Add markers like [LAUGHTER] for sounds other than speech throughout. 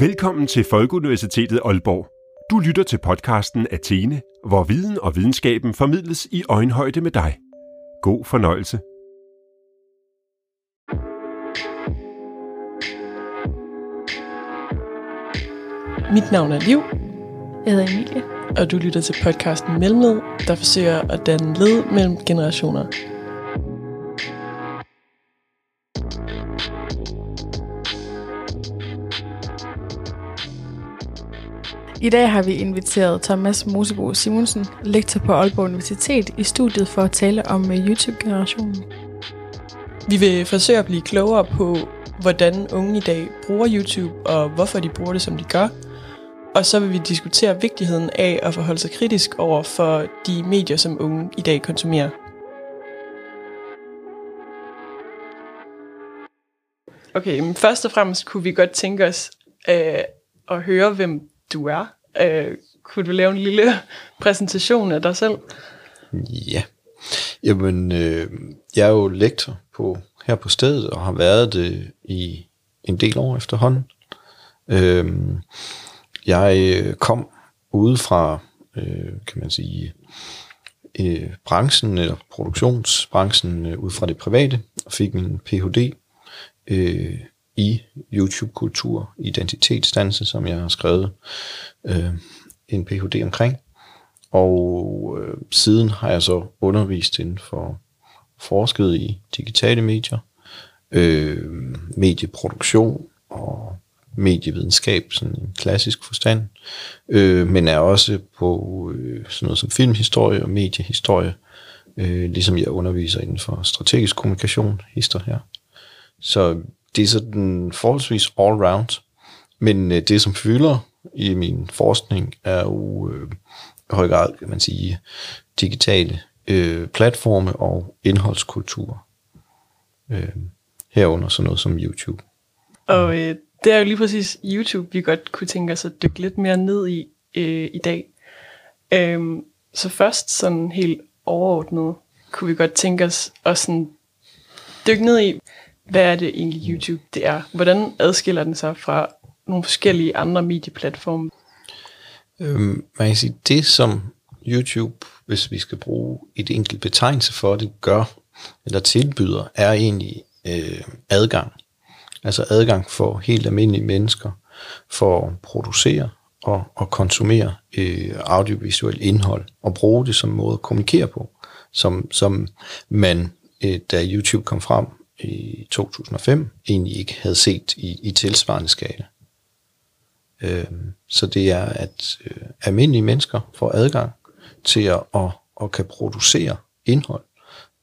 Velkommen til Folkeuniversitetet Aalborg. Du lytter til podcasten Athene, hvor viden og videnskaben formidles i øjenhøjde med dig. God fornøjelse. Mit navn er Liv, Jeg hedder Emilie. og du lytter til podcasten Mellemled, der forsøger at danne led mellem generationer. I dag har vi inviteret Thomas Mosebo Simonsen, lektor på Aalborg Universitet, i studiet for at tale om øh, YouTube-generationen. Vi vil forsøge at blive klogere på, hvordan unge i dag bruger YouTube, og hvorfor de bruger det, som de gør. Og så vil vi diskutere vigtigheden af at forholde sig kritisk over for de medier, som unge i dag konsumerer. Okay, men først og fremmest kunne vi godt tænke os øh, at høre, hvem du er. Øh, kunne du lave en lille [LAUGHS] præsentation af dig selv? Ja, jamen øh, jeg er jo lektor på, her på stedet, og har været det i en del år efterhånden. Øh, jeg øh, kom ude fra, øh, kan man sige, øh, branchen, eller produktionsbranchen, øh, ud fra det private, og fik min Ph.D. Øh, i YouTube-kultur, identitetsdannelse, som jeg har skrevet øh, en Ph.D. omkring. Og øh, siden har jeg så undervist inden for forsket i digitale medier, øh, medieproduktion og medievidenskab, sådan en klassisk forstand, øh, men er også på øh, sådan noget som filmhistorie og mediehistorie, øh, ligesom jeg underviser inden for strategisk kommunikation, hister her. Så det er sådan forholdsvis all-round, men øh, det som fylder i min forskning er jo øh, i høj grad, kan man sige, digitale øh, platforme og indholdskultur. Øh, herunder sådan noget som YouTube. Og øh, det er jo lige præcis YouTube, vi godt kunne tænke os at dykke lidt mere ned i øh, i dag. Øh, så først sådan helt overordnet, kunne vi godt tænke os at sådan dykke ned i, hvad er det egentlig YouTube det er? Hvordan adskiller den sig fra nogle forskellige andre medieplatforme? Øhm, man kan sige, det som YouTube, hvis vi skal bruge et enkelt betegnelse for det, gør eller tilbyder, er egentlig øh, adgang. Altså adgang for helt almindelige mennesker for at producere og, og konsumere øh, audiovisuelt indhold og bruge det som måde at kommunikere på, som, som man, øh, da YouTube kom frem i 2005, egentlig ikke havde set i, i tilsvarende skala. Øh, så det er, at øh, almindelige mennesker får adgang til at, at, at kan producere indhold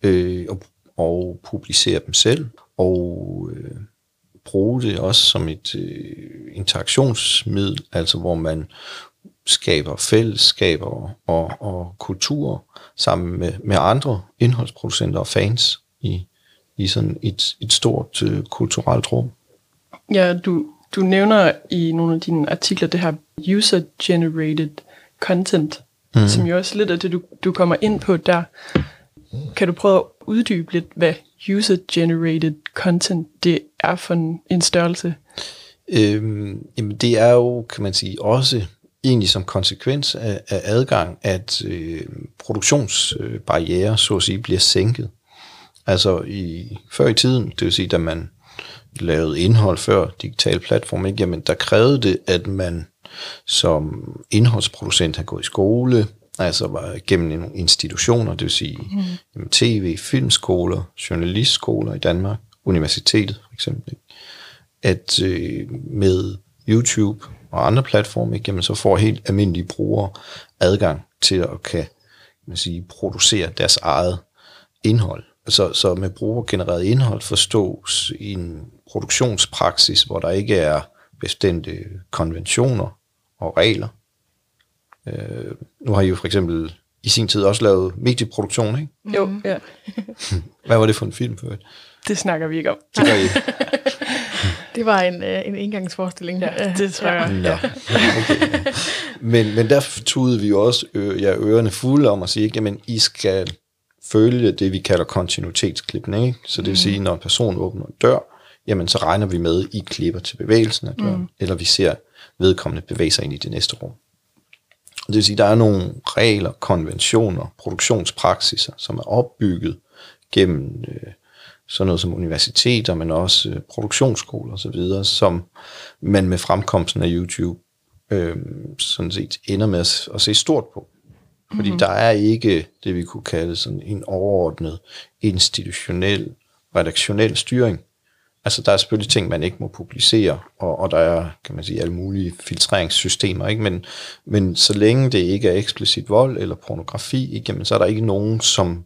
øh, og, og publicere dem selv og øh, bruge det også som et øh, interaktionsmiddel, altså hvor man skaber fællesskaber og, og kultur sammen med, med andre indholdsproducenter og fans i, i sådan et, et stort øh, kulturelt rum. Ja, du, du nævner i nogle af dine artikler det her user-generated content, mm. som jo også lidt af det, du, du kommer ind på der. Kan du prøve at uddybe lidt, hvad user-generated content det er for en, en størrelse? Øhm, jamen det er jo, kan man sige, også egentlig som konsekvens af, af adgang, at øh, produktionsbarriere, så at sige, bliver sænket. Altså i, før i tiden, det vil sige, da man lavede indhold før digital platform, ikke? Jamen, der krævede det, at man som indholdsproducent har gået i skole, altså var gennem nogle institutioner, det vil sige mm. jamen, tv, filmskoler, journalistskoler i Danmark, universitetet for eksempel, ikke? at øh, med YouTube og andre platforme, ikke? Jamen, så får helt almindelige brugere adgang til at kan man sige, producere deres eget indhold. Så, så med brugergenereret indhold forstås i en produktionspraksis, hvor der ikke er bestemte konventioner og regler. Øh, nu har I jo for eksempel i sin tid også lavet medieproduktion, ikke? Jo, ja. [LAUGHS] Hvad var det for en film for Det snakker vi ikke om. Det gør I. [LAUGHS] Det var en, øh, en engangsforestilling. Ja, det tror jeg. Nå, okay. men, men der tudede vi jo også øh, ja, ørerne fulde om at sige, jamen I skal følge det, vi kalder kontinuitetsklipning. Ikke? Så det vil sige, når en person åbner en dør, jamen så regner vi med, I klipper til bevægelsen af døren, mm. eller vi ser vedkommende bevæge sig ind i det næste rum. Det vil sige, der er nogle regler, konventioner, produktionspraksiser, som er opbygget gennem øh, sådan noget som universiteter, men også øh, produktionsskoler osv., som man med fremkomsten af YouTube øh, sådan set ender med at, at se stort på. Fordi mm-hmm. der er ikke det, vi kunne kalde sådan en overordnet institutionel, redaktionel styring. Altså der er selvfølgelig ting, man ikke må publicere, og, og der er, kan man sige, alle mulige filtreringssystemer, ikke? Men, men så længe det ikke er eksplicit vold eller pornografi, ikke? Jamen, så er der ikke nogen, som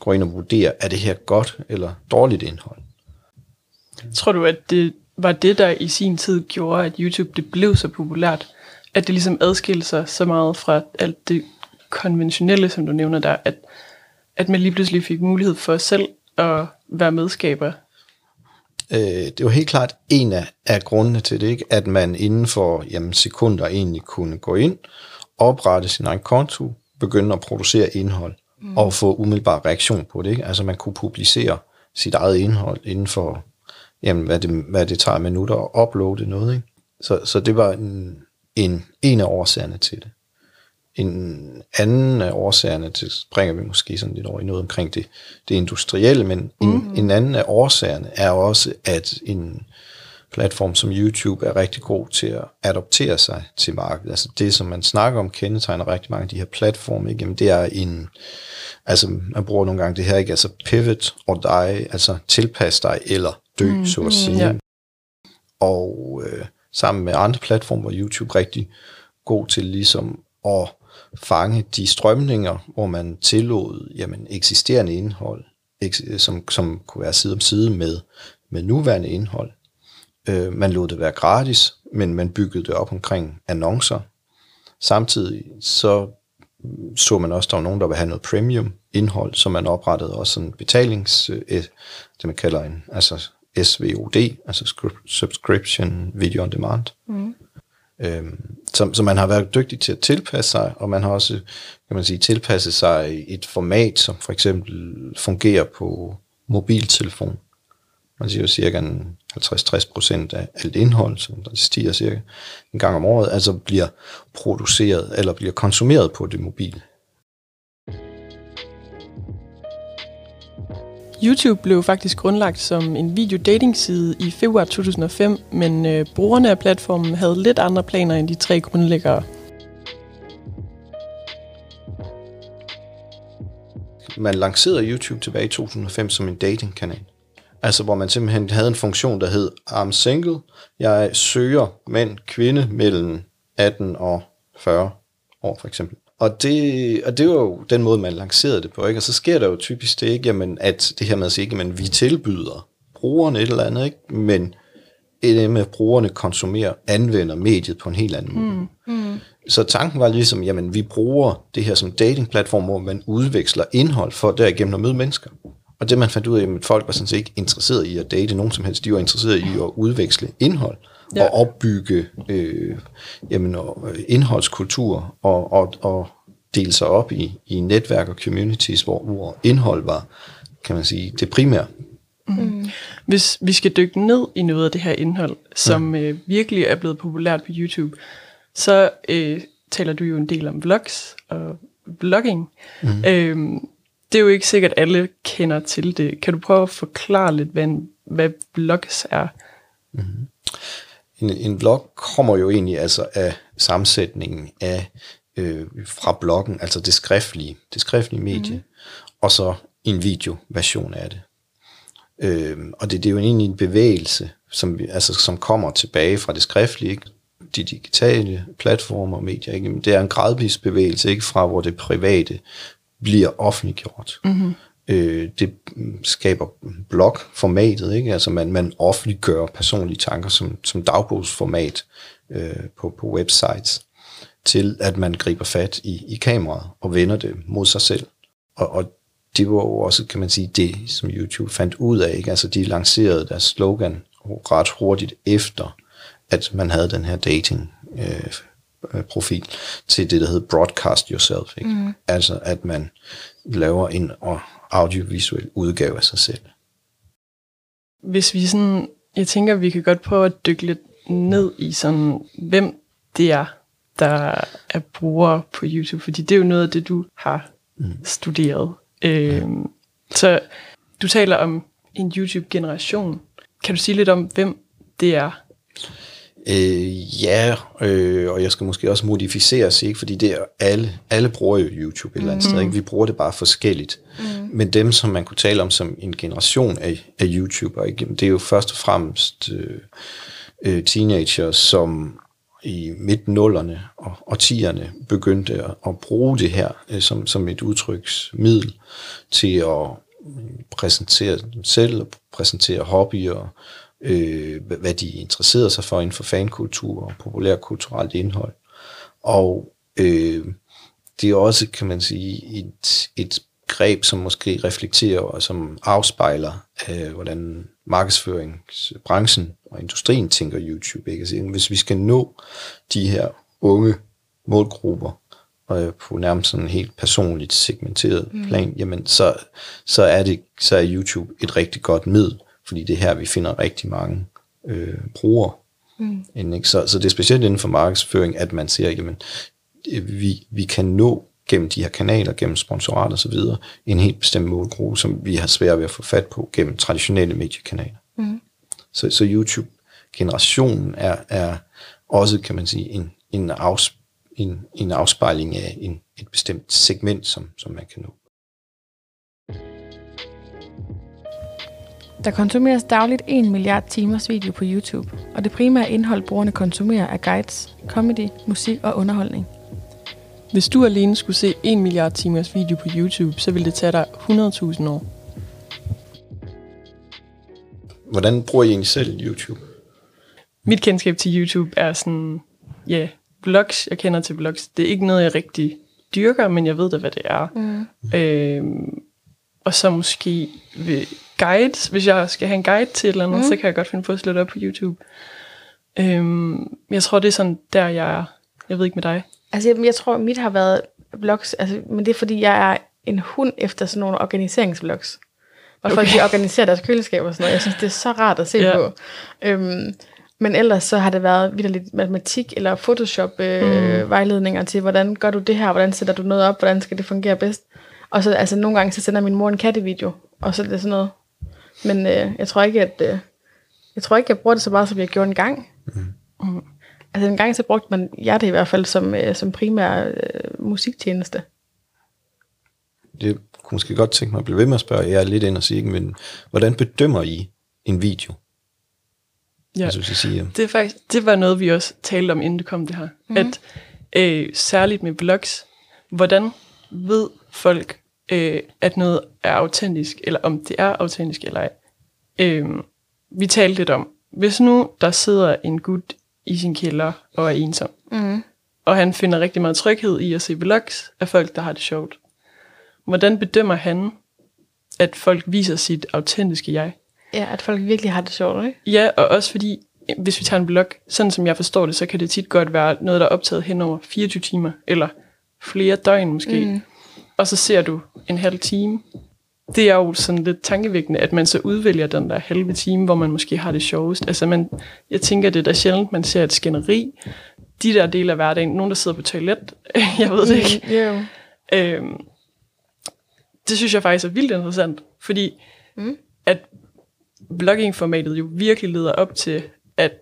går ind og vurderer, er det her godt eller dårligt indhold. Tror du, at det var det, der i sin tid gjorde, at YouTube det blev så populært? At det ligesom adskilte sig så meget fra alt det konventionelle, som du nævner der, at, at man lige pludselig fik mulighed for selv at være medskaber? Øh, det var helt klart en af, af grundene til det, ikke? at man inden for jamen, sekunder egentlig kunne gå ind, oprette sin egen konto, begynde at producere indhold mm. og få umiddelbar reaktion på det. Ikke? Altså man kunne publicere sit eget indhold inden for, jamen, hvad, det, hvad det tager minutter at uploade noget. Ikke? Så, så det var en, en, en af årsagerne til det. En anden af årsagerne, det springer vi måske sådan lidt over i noget omkring det, det industrielle, men en, mm. en anden af årsagerne er også, at en platform som YouTube er rigtig god til at adoptere sig til markedet. Altså det, som man snakker om, kendetegner rigtig mange af de her platforme, ikke? Jamen det er en, altså man bruger nogle gange det her, ikke? Altså pivot or die, altså tilpas dig eller dø, mm, så at sige. Mm, ja. Og øh, sammen med andre platforme var YouTube rigtig god til ligesom at fange de strømninger, hvor man tillod jamen, eksisterende indhold, som, som kunne være side om side med, med nuværende indhold. Øh, man lod det være gratis, men man byggede det op omkring annoncer. Samtidig så så man også, der var nogen, der ville have noget premium indhold, så man oprettede også en betalings, øh, det man kalder en, altså SVOD, altså Subscription Video On Demand. Mm. Øhm, så, så man har været dygtig til at tilpasse sig, og man har også, kan man sige, tilpasset sig et format, som for eksempel fungerer på mobiltelefon. Man siger jo cirka 50-60 procent af alt indhold, som der stiger cirka en gang om året, altså bliver produceret eller bliver konsumeret på det mobile YouTube blev faktisk grundlagt som en video-dating-side i februar 2005, men øh, brugerne af platformen havde lidt andre planer end de tre grundlæggere. Man lancerede YouTube tilbage i 2005 som en datingkanal. Altså hvor man simpelthen havde en funktion, der hed I'm single. Jeg søger mænd, kvinde mellem 18 og 40 år for eksempel. Og det, og det var jo den måde, man lancerede det på. Ikke? Og så sker der jo typisk det, ikke? Jamen, at det her med at sige, at vi tilbyder brugerne et eller andet, ikke? men det med, at brugerne konsumerer, anvender mediet på en helt anden måde. Mm. Mm. Så tanken var ligesom, jamen vi bruger det her som datingplatform, hvor man udveksler indhold for derigennem at møde mennesker. Og det man fandt ud af, at folk var sådan set ikke interesseret i at date nogen som helst, de var interesseret i at udveksle indhold ja. og opbygge øh, jamen, og, indholdskultur og, og, og dele sig op i, i netværk og communities, hvor, hvor indhold var, kan man sige, det primære. Mm. Hvis vi skal dykke ned i noget af det her indhold, som ja. øh, virkelig er blevet populært på YouTube, så øh, taler du jo en del om vlogs og vlogging. Mm. Øhm, det er jo ikke sikkert, at alle kender til det. Kan du prøve at forklare lidt, hvad, en, hvad vlogs er? Mm. En, en vlog kommer jo egentlig altså af sammensætningen af øh, fra bloggen, altså det skriftlige, det skriftlige medie, mm. og så en videoversion af det. Øh, og det, det er jo egentlig en bevægelse, som, vi, altså, som kommer tilbage fra det skriftlige, ikke? de digitale platformer og medier. Ikke? Det er en gradvis bevægelse, ikke fra hvor det private bliver offentliggjort. Mm-hmm. Øh, det skaber blogformatet, ikke? Altså man, man offentliggør personlige tanker som, som dagbogsformat øh, på, på websites, til at man griber fat i, i kameraet og vender det mod sig selv. Og, og det var jo også, kan man sige, det, som YouTube fandt ud af. Ikke? Altså de lancerede deres slogan ret hurtigt efter, at man havde den her dating øh, profil til det, der hedder broadcast yourself. Ikke? Mm. Altså at man laver en audiovisuel udgave af sig selv. Hvis vi sådan jeg tænker, vi kan godt prøve at dykke lidt ned i sådan, hvem det er, der er brugere på YouTube, fordi det er jo noget af det, du har mm. studeret. Øhm, så du taler om en YouTube-generation. Kan du sige lidt om, hvem det er? Øh, ja, øh, og jeg skal måske også modificere ikke? fordi det er alle, alle bruger jo YouTube et eller andet mm. sted. Ikke? Vi bruger det bare forskelligt. Mm. Men dem, som man kunne tale om som en generation af, af YouTuber, ikke? det er jo først og fremmest øh, øh, teenager, som i midt-nullerne og, og tierne begyndte at, at bruge det her øh, som, som et udtryksmiddel til at øh, præsentere dem selv, præsentere hobbyer, øh, hvad de interesserede sig for inden for fankultur og populærkulturelt indhold. Og øh, det er også, kan man sige, et, et greb, som måske reflekterer og som afspejler, øh, hvordan markedsføringsbranchen og industrien tænker YouTube. Ikke? Altså, hvis vi skal nå de her unge målgrupper øh, på nærmest sådan helt personligt segmenteret mm. plan, jamen så, så, er det, så er YouTube et rigtig godt middel, fordi det er her, vi finder rigtig mange øh, brugere. Mm. Inden, ikke? Så, så det er specielt inden for markedsføring, at man siger, jamen, vi, vi kan nå gennem de her kanaler, gennem sponsorat og så videre, en helt bestemt målgruppe, som vi har svært ved at få fat på gennem traditionelle mediekanaler. Mm. Så, så YouTube-generationen er, er også, kan man sige, en, en, afs, en, en afspejling af en, et bestemt segment, som, som man kan nå. Der konsumeres dagligt 1 milliard timers video på YouTube, og det primære indhold, brugerne konsumerer, er guides, comedy, musik og underholdning. Hvis du alene skulle se 1 milliard timers video på YouTube, så ville det tage dig 100.000 år. Hvordan bruger I egentlig selv YouTube? Mit kendskab til YouTube er sådan, ja, yeah, vlogs. Jeg kender til vlogs. Det er ikke noget, jeg rigtig dyrker, men jeg ved da, hvad det er. Mm. Øhm, og så måske ved guides. Hvis jeg skal have en guide til et eller andet, mm. så kan jeg godt finde på at slå det op på YouTube. Øhm, jeg tror, det er sådan, der jeg er. Jeg ved ikke med dig. Altså, jeg, jeg tror, mit har været vlogs, altså, men det er, fordi jeg er en hund efter sådan nogle organiseringsvlogs. Hvor okay. folk de organiserer deres køleskab og sådan noget. Jeg synes, det er så rart at se ja. på. Øhm, men ellers så har det været lidt matematik eller Photoshop øh, mm. vejledninger til, hvordan gør du det her, hvordan sætter du noget op, hvordan skal det fungere bedst. Og så altså nogle gange så sender min mor en kattevideo, og så er det sådan noget. Men øh, jeg tror ikke, at øh, jeg tror ikke, jeg bruger det så meget, som jeg gjorde en gang. Mm. Mm. Altså en gang så brugte man hjerte i hvert fald som, øh, som primær øh, musiktjeneste. Det kunne måske godt tænke mig at blive ved med at spørge jer lidt ind og sige, men hvordan bedømmer I en video? Ja, jeg synes, jeg siger. det, er faktisk, det var noget, vi også talte om, inden det kom det her. Mm-hmm. At øh, særligt med blogs, hvordan ved folk, øh, at noget er autentisk, eller om det er autentisk eller ej. Øh, vi talte lidt om, hvis nu der sidder en gut i sin kælder og er ensom, mm. og han finder rigtig meget tryghed i at se vlogs af folk, der har det sjovt. Hvordan bedømmer han, at folk viser sit autentiske jeg? Ja, at folk virkelig har det sjovt, ikke? Ja, og også fordi, hvis vi tager en blog, sådan som jeg forstår det, så kan det tit godt være noget, der er optaget hen over 24 timer, eller flere døgn måske. Mm. Og så ser du en halv time. Det er jo sådan lidt tankevækkende, at man så udvælger den der halve time, hvor man måske har det sjovest. Altså man, jeg tænker, det er da sjældent, man ser et skænderi. De der dele af hverdagen, nogen der sidder på toilet, [LAUGHS] jeg ved det ikke. Mm, yeah. øhm, det synes jeg faktisk er vildt interessant, fordi mm. at blogging-formatet jo virkelig leder op til, at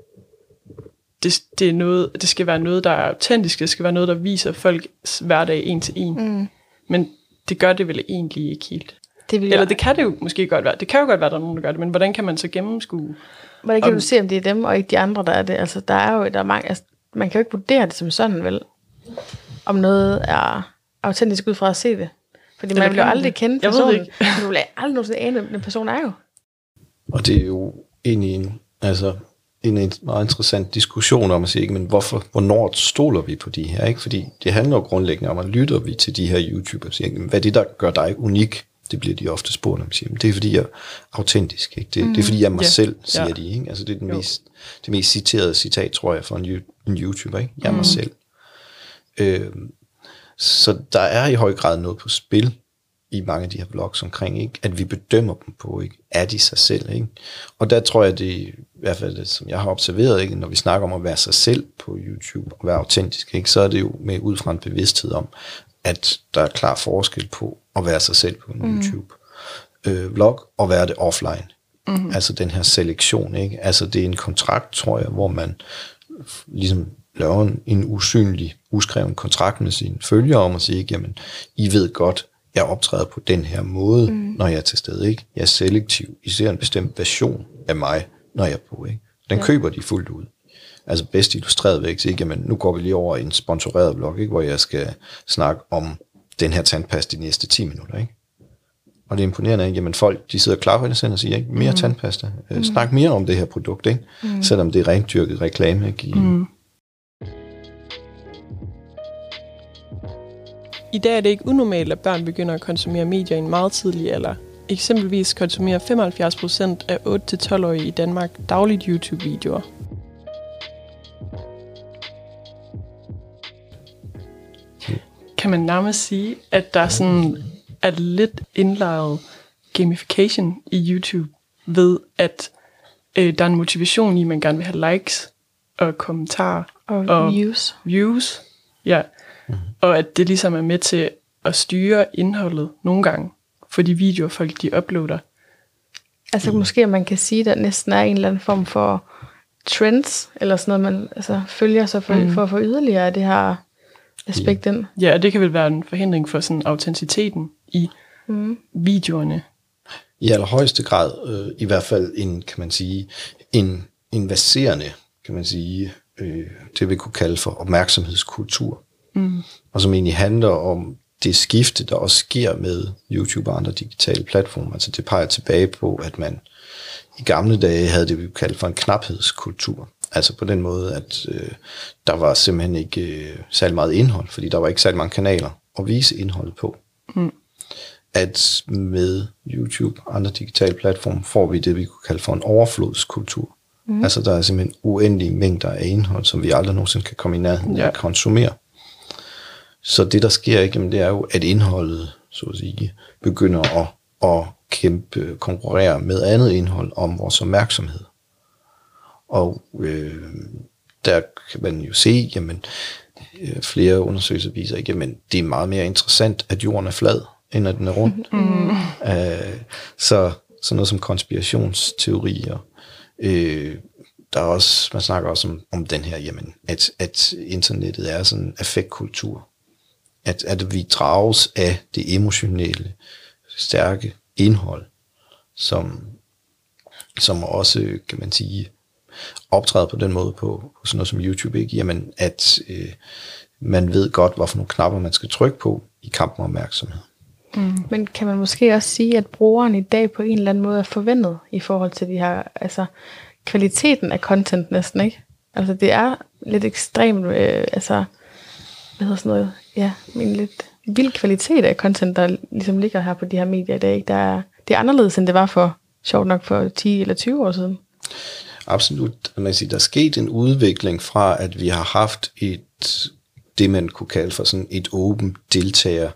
det, det, er noget, det skal være noget, der er autentisk, det skal være noget, der viser folks hverdag en til en. Mm. Men det gør det vel egentlig ikke helt. Det vil Eller det kan det jo måske godt være. Det kan jo godt være, at der er nogen, der gør det, men hvordan kan man så gennemskue? Hvordan kan om, du se, om det er dem, og ikke de andre, der er det? Altså, der er jo der er mange, altså, man kan jo ikke vurdere det som sådan, vel? Om noget er autentisk ud fra at se det. Fordi man vil jo aldrig det. kende personen. Jeg ved det ikke. du vil aldrig nogensinde ane, hvem den person er jo. Og det er jo egentlig en, altså, en meget interessant diskussion om at sige, men hvorfor, hvornår stoler vi på de her? Ikke? Fordi det handler jo grundlæggende om, at lytter vi til de her YouTubere og siger, hvad er det, der gør dig unik? Det bliver de ofte spurgt om. Siger, det er fordi, jeg er autentisk. Ikke? Det, mm. det er fordi, jeg er mig yeah. selv, siger ja. de. Ikke? Altså, det er den mest, det mest citerede citat, tror jeg, for en, en YouTuber. Ikke? Jeg er mm. mig selv. Øh, så der er i høj grad noget på spil i mange af de her vlogs omkring, ikke? at vi bedømmer dem på, ikke? er de sig selv. Ikke? Og der tror jeg, det i hvert fald det, som jeg har observeret, ikke, når vi snakker om at være sig selv på YouTube og være autentisk, ikke, så er det jo med ud fra en bevidsthed om, at der er klar forskel på at være sig selv på en mm. YouTube øh, vlog og være det offline. Mm. Altså den her selektion, ikke? Altså det er en kontrakt, tror jeg, hvor man ligesom laver en, en usynlig, uskreven kontrakt med sine følgere om at sige, jamen, I ved godt, jeg optræder på den her måde, mm. når jeg er til stede. Ikke? Jeg er selektiv. I ser en bestemt version af mig, når jeg er på. Ikke? Den ja. køber de fuldt ud. Altså bedst illustreret væk, ikke? Jamen, nu går vi lige over i en sponsoreret blog, ikke? hvor jeg skal snakke om den her tandpasta de næste 10 minutter. Ikke? Og det er imponerende, ikke? Jamen folk, de sidder klar det og siger, ikke? mere mm. tandpasta. Mm. Snak mere om det her produkt, ikke? Mm. selvom det er rent dyrket reklame. Ikke? I, mm. I dag er det ikke unormalt, at børn begynder at konsumere medier i en meget tidlig alder. Eksempelvis konsumerer 75 procent af 8-12-årige i Danmark dagligt YouTube-videoer. Kan man nærmest sige, at der sådan er lidt indlejret gamification i YouTube ved, at øh, der er en motivation i, at man gerne vil have likes og kommentarer og, og views. views. Ja, Mm-hmm. Og at det ligesom er med til at styre indholdet nogle gange for de videoer, folk de uploader. Altså mm. måske man kan sige, at der næsten er en eller anden form for trends, eller sådan noget, man altså, følger sig for, mm. for at få yderligere af det her aspekt ind. Ja, og det kan vel være en forhindring for sådan autenticiteten i mm. videoerne. I allerhøjeste grad, øh, i hvert fald en, kan man sige, en invaserende, kan man sige, øh, det vi kunne kalde for opmærksomhedskultur mm. og som egentlig handler om det skifte, der også sker med YouTube og andre digitale platforme. Altså det peger tilbage på, at man i gamle dage havde det, vi kaldt for en knaphedskultur. Altså på den måde, at øh, der var simpelthen ikke øh, særlig meget indhold, fordi der var ikke særlig mange kanaler at vise indholdet på. Mm. At med YouTube og andre digitale platforme får vi det, vi kunne kalde for en overflodskultur. Mm. Altså der er simpelthen uendelige mængder af indhold, som vi aldrig nogensinde kan komme i nærheden ja. af at konsumere. Så det, der sker, ikke, det er jo, at indholdet, så at sige, begynder at, at kæmpe, konkurrere med andet indhold om vores opmærksomhed. Og øh, der kan man jo se, jamen, øh, flere undersøgelser viser, ikke, jamen, det er meget mere interessant, at jorden er flad, end at den er rund. [LAUGHS] Mm. Øh, så sådan noget som konspirationsteorier, øh, der er også, man snakker også om, om den her, jamen, at, at internettet er sådan en affektkultur at, at vi drages af det emotionelle, stærke indhold, som, som også, kan man sige, optræder på den måde på, på sådan noget som YouTube, ikke? Jamen, at øh, man ved godt, hvorfor nogle knapper man skal trykke på i kampen om opmærksomhed. Mm. Men kan man måske også sige, at brugeren i dag på en eller anden måde er forventet i forhold til de her, altså kvaliteten af content næsten, ikke? Altså det er lidt ekstremt, øh, altså hvad hedder sådan noget, ja, en lidt vild kvalitet af content, der ligesom ligger her på de her medier i dag. Der er, det er anderledes, end det var for, sjovt nok, for 10 eller 20 år siden. Absolut. Man siger, der er sket en udvikling fra, at vi har haft et, det man kunne kalde for sådan et åben deltager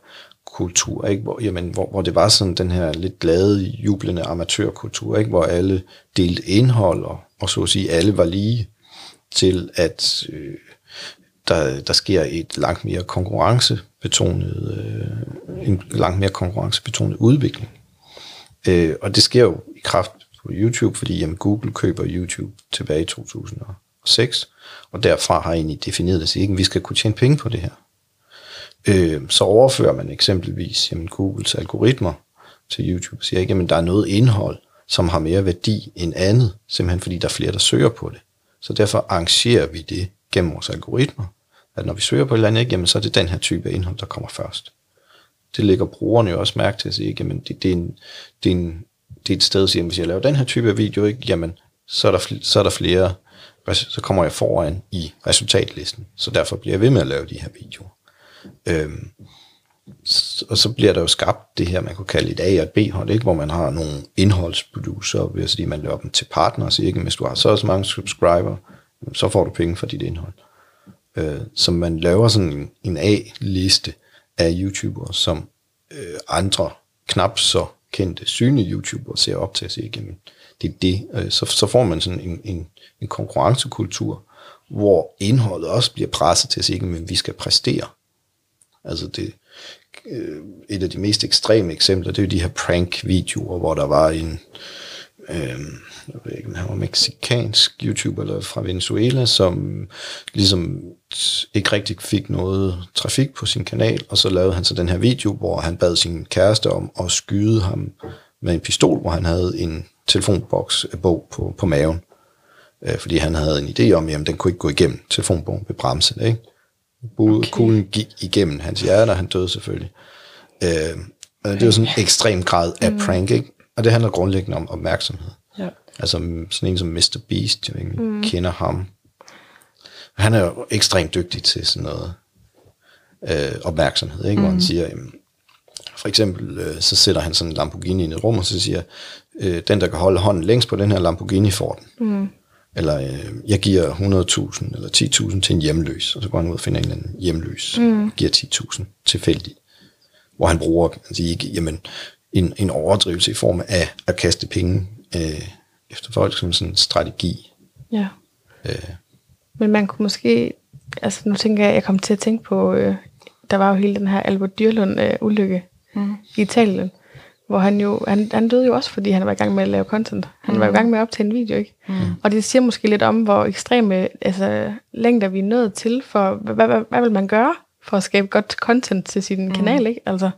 kultur, ikke? Hvor, jamen, hvor, hvor det var sådan den her lidt glade, jublende amatørkultur, ikke? hvor alle delte indhold, og, og så at sige, alle var lige til at øh, der, der sker et langt mere konkurrencebetonet, øh, en langt mere konkurrencebetonet udvikling. Øh, og det sker jo i kraft på YouTube, fordi jamen, Google køber YouTube tilbage i 2006, og derfra har egentlig defineret, at ikke, vi skal kunne tjene penge på det her. Øh, så overfører man eksempelvis jamen, Googles algoritmer til YouTube og siger ikke, at der er noget indhold, som har mere værdi end andet, simpelthen fordi der er flere, der søger på det. Så derfor arrangerer vi det gennem vores algoritmer, at når vi søger på et eller andet, jamen, så er det den her type af indhold, der kommer først. Det lægger brugerne jo også mærke til at sige, jamen, det, det, er en, det, er en, det er et sted, siger, hvis jeg laver den her type af video, ikke, jamen, så er, der, så er der flere, så kommer jeg foran i resultatlisten. Så derfor bliver jeg ved med at lave de her videoer. Øhm, og så bliver der jo skabt det her, man kunne kalde et A- og et B-hold, ikke? hvor man har nogle indholdsproducer, vil sige, man laver dem til partner, og siger, ikke, hvis du har så også mange subscriber, så får du penge for dit indhold øh, som man laver sådan en, en A-liste af YouTubere, som øh, andre knap så kendte synlige YouTubere ser op til at sige, jamen, det er det. Øh, så, så får man sådan en, en, en konkurrencekultur, hvor indholdet også bliver presset til at sige, men vi skal præstere. Altså det, øh, et af de mest ekstreme eksempler, det er jo de her prank-videoer, hvor der var en, øh, jeg ved ikke, han var meksikansk YouTuber eller fra Venezuela, som ligesom ikke rigtig fik noget trafik på sin kanal, og så lavede han så den her video, hvor han bad sin kæreste om at skyde ham med en pistol, hvor han havde en telefonboks bog på, på maven. Øh, fordi han havde en idé om, at den kunne ikke gå igennem telefonbogen ved bremsen. Ikke? Okay. Kuglen gik igennem hans hjerte, og han døde selvfølgelig. Øh, det var sådan en ekstrem grad af mm. prank, ikke? Og det handler grundlæggende om opmærksomhed. Altså sådan en som Mr. Beast, jeg ikke mm. kender ham. Han er jo ekstremt dygtig til sådan noget øh, opmærksomhed, ikke? Mm. hvor han mm. siger, jamen, for eksempel, øh, så sætter han sådan en Lamborghini i et rum, og så siger, øh, den der kan holde hånden længst på den her Lamborghini får den. Mm. Eller øh, jeg giver 100.000 eller 10.000 til en hjemløs, og så går han ud og finder en eller anden hjemløs, mm. giver 10.000 tilfældigt. Hvor han bruger altså ikke, jamen, en, en overdrivelse i form af at kaste penge øh, efter folk som sådan en strategi. Ja. Øh. Men man kunne måske, altså nu tænker jeg, jeg kom til at tænke på, øh, der var jo hele den her Albert Dyrlund øh, ulykke mm. i Italien, hvor han jo, han, han døde jo også, fordi han var i gang med at lave content. Han mm. var i gang med at optage en video, ikke? Mm. Og det siger måske lidt om, hvor ekstreme altså, længder vi er nået til, for hvad, hvad, hvad, hvad vil man gøre for at skabe godt content til sin mm. kanal, ikke? Altså,